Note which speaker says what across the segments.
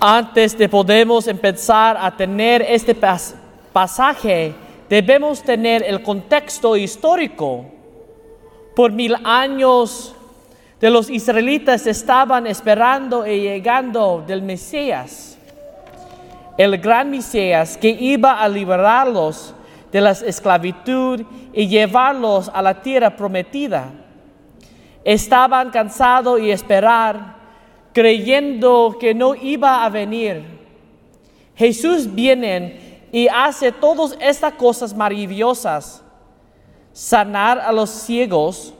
Speaker 1: Antes de podemos empezar a tener este pas- pasaje, debemos tener el contexto histórico. Por mil años de los israelitas estaban esperando y llegando del Mesías, el gran Mesías que iba a liberarlos de la esclavitud y llevarlos a la tierra prometida. Estaban cansados y esperar, creyendo que no iba a venir. Jesús viene y hace todas estas cosas maravillosas, sanar a los ciegos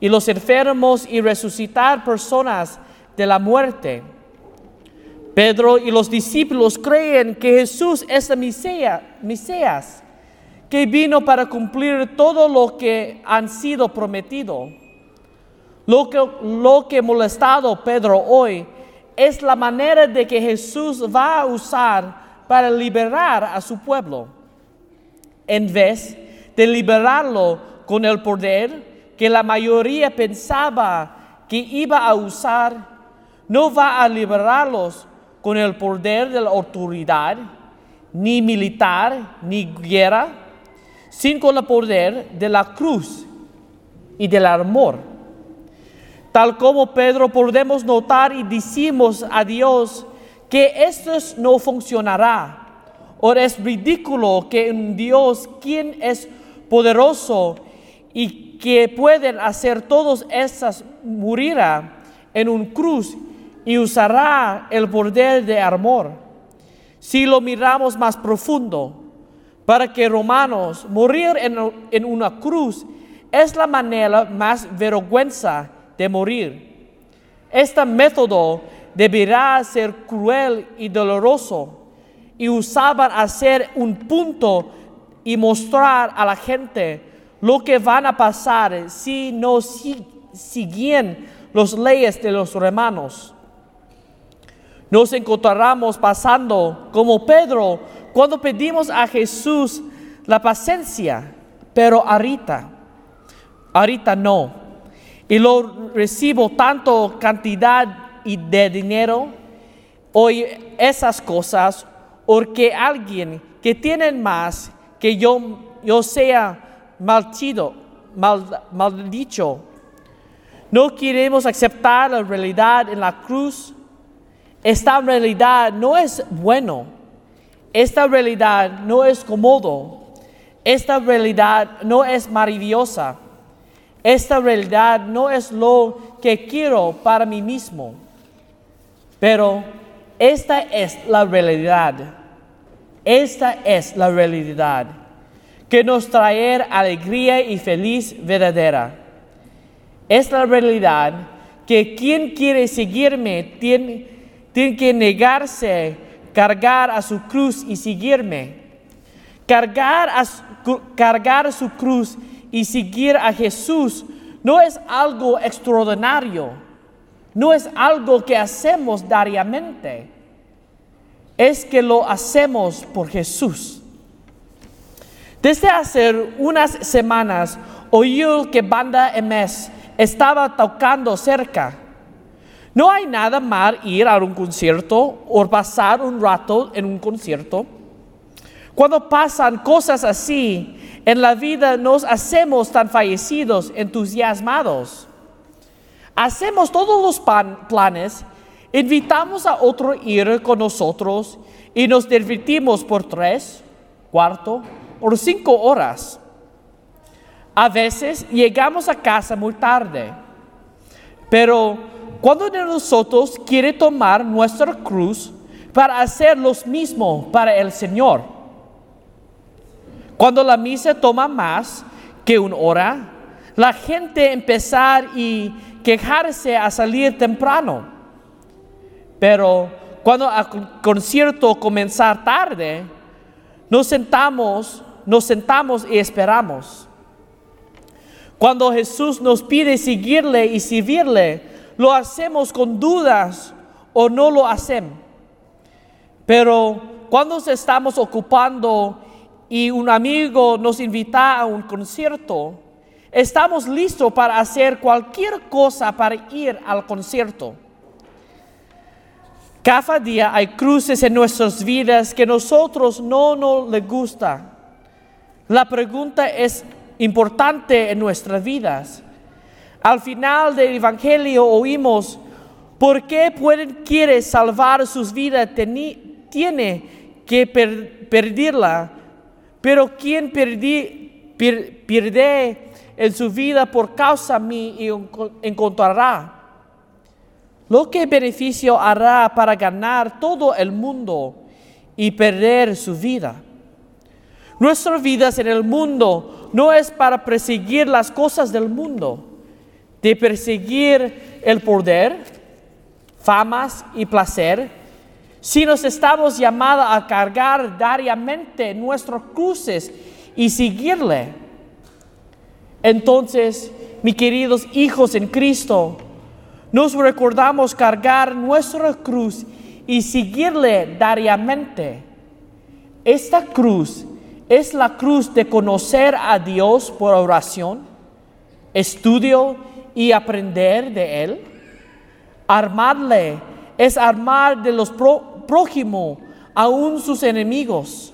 Speaker 1: y los enfermos y resucitar personas de la muerte. Pedro y los discípulos creen que Jesús es el Mesías, que vino para cumplir todo lo que han sido prometido. Lo que, lo que molestado Pedro hoy es la manera de que Jesús va a usar para liberar a su pueblo. En vez de liberarlo con el poder que la mayoría pensaba que iba a usar, no va a liberarlos con el poder de la autoridad, ni militar, ni guerra, sino con el poder de la cruz y del amor. Tal como Pedro podemos notar y decimos a Dios que esto no funcionará. O es ridículo que un Dios quien es poderoso y que pueden hacer todas estas morirá en un cruz y usará el poder de amor. Si lo miramos más profundo, para que romanos morir en, en una cruz es la manera más vergüenza de morir. Este método deberá ser cruel y doloroso y usaban hacer un punto y mostrar a la gente lo que van a pasar si no si- siguen las leyes de los romanos. Nos encontramos pasando como Pedro cuando pedimos a Jesús la paciencia, pero ahorita, ahorita no. Y lo recibo tanto cantidad y de dinero, hoy esas cosas, porque alguien que tiene más que yo, yo sea maldito, mal, maldicho. No queremos aceptar la realidad en la cruz. Esta realidad no es bueno. Esta realidad no es cómodo. Esta realidad no es maravillosa. Esta realidad no es lo que quiero para mí mismo. Pero esta es la realidad. Esta es la realidad que nos trae alegría y feliz verdadera. Es la realidad que quien quiere seguirme tiene, tiene que negarse, cargar a su cruz y seguirme. Cargar, a su, cargar su cruz y seguir a Jesús no es algo extraordinario, no es algo que hacemos diariamente, es que lo hacemos por Jesús. Desde hace unas semanas oí que banda MS estaba tocando cerca. No hay nada mal ir a un concierto o pasar un rato en un concierto. Cuando pasan cosas así en la vida nos hacemos tan fallecidos, entusiasmados. Hacemos todos los planes, invitamos a otro ir con nosotros y nos divertimos por tres, cuarto o cinco horas. A veces llegamos a casa muy tarde, pero cuando de nosotros quiere tomar nuestra cruz para hacer lo mismo para el Señor. Cuando la misa toma más que una hora, la gente empezar y quejarse a salir temprano. Pero cuando el concierto comenzar tarde, nos sentamos, nos sentamos y esperamos. Cuando Jesús nos pide seguirle y servirle, lo hacemos con dudas o no lo hacemos. Pero cuando estamos ocupando y un amigo nos invita a un concierto, estamos listos para hacer cualquier cosa para ir al concierto. Cada día hay cruces en nuestras vidas que nosotros no nos le gusta. La pregunta es importante en nuestras vidas. Al final del Evangelio oímos, ¿por qué quiere salvar sus vidas? tiene que perderla. Pero quien pierde en su vida por causa mí encontrará. Lo que beneficio hará para ganar todo el mundo y perder su vida. Nuestras vidas en el mundo no es para perseguir las cosas del mundo, de perseguir el poder, famas y placer, sino estamos llamados a cargar diariamente nuestros cruces y seguirle. Entonces, mis queridos hijos en Cristo, nos recordamos cargar nuestra cruz y seguirle diariamente. Esta cruz es la cruz de conocer a Dios por oración, estudio y aprender de Él. Armarle es armar de los prójimos aún sus enemigos.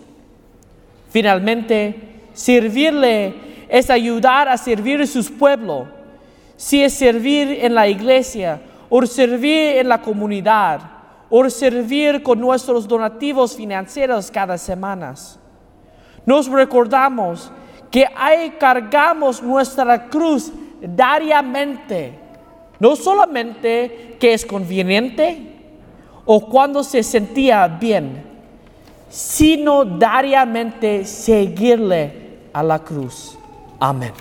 Speaker 1: Finalmente, servirle es ayudar a servir a su pueblo si es servir en la iglesia o servir en la comunidad o servir con nuestros donativos financieros cada semana. Nos recordamos que ahí cargamos nuestra cruz diariamente, no solamente que es conveniente o cuando se sentía bien, sino diariamente seguirle a la cruz. Amén.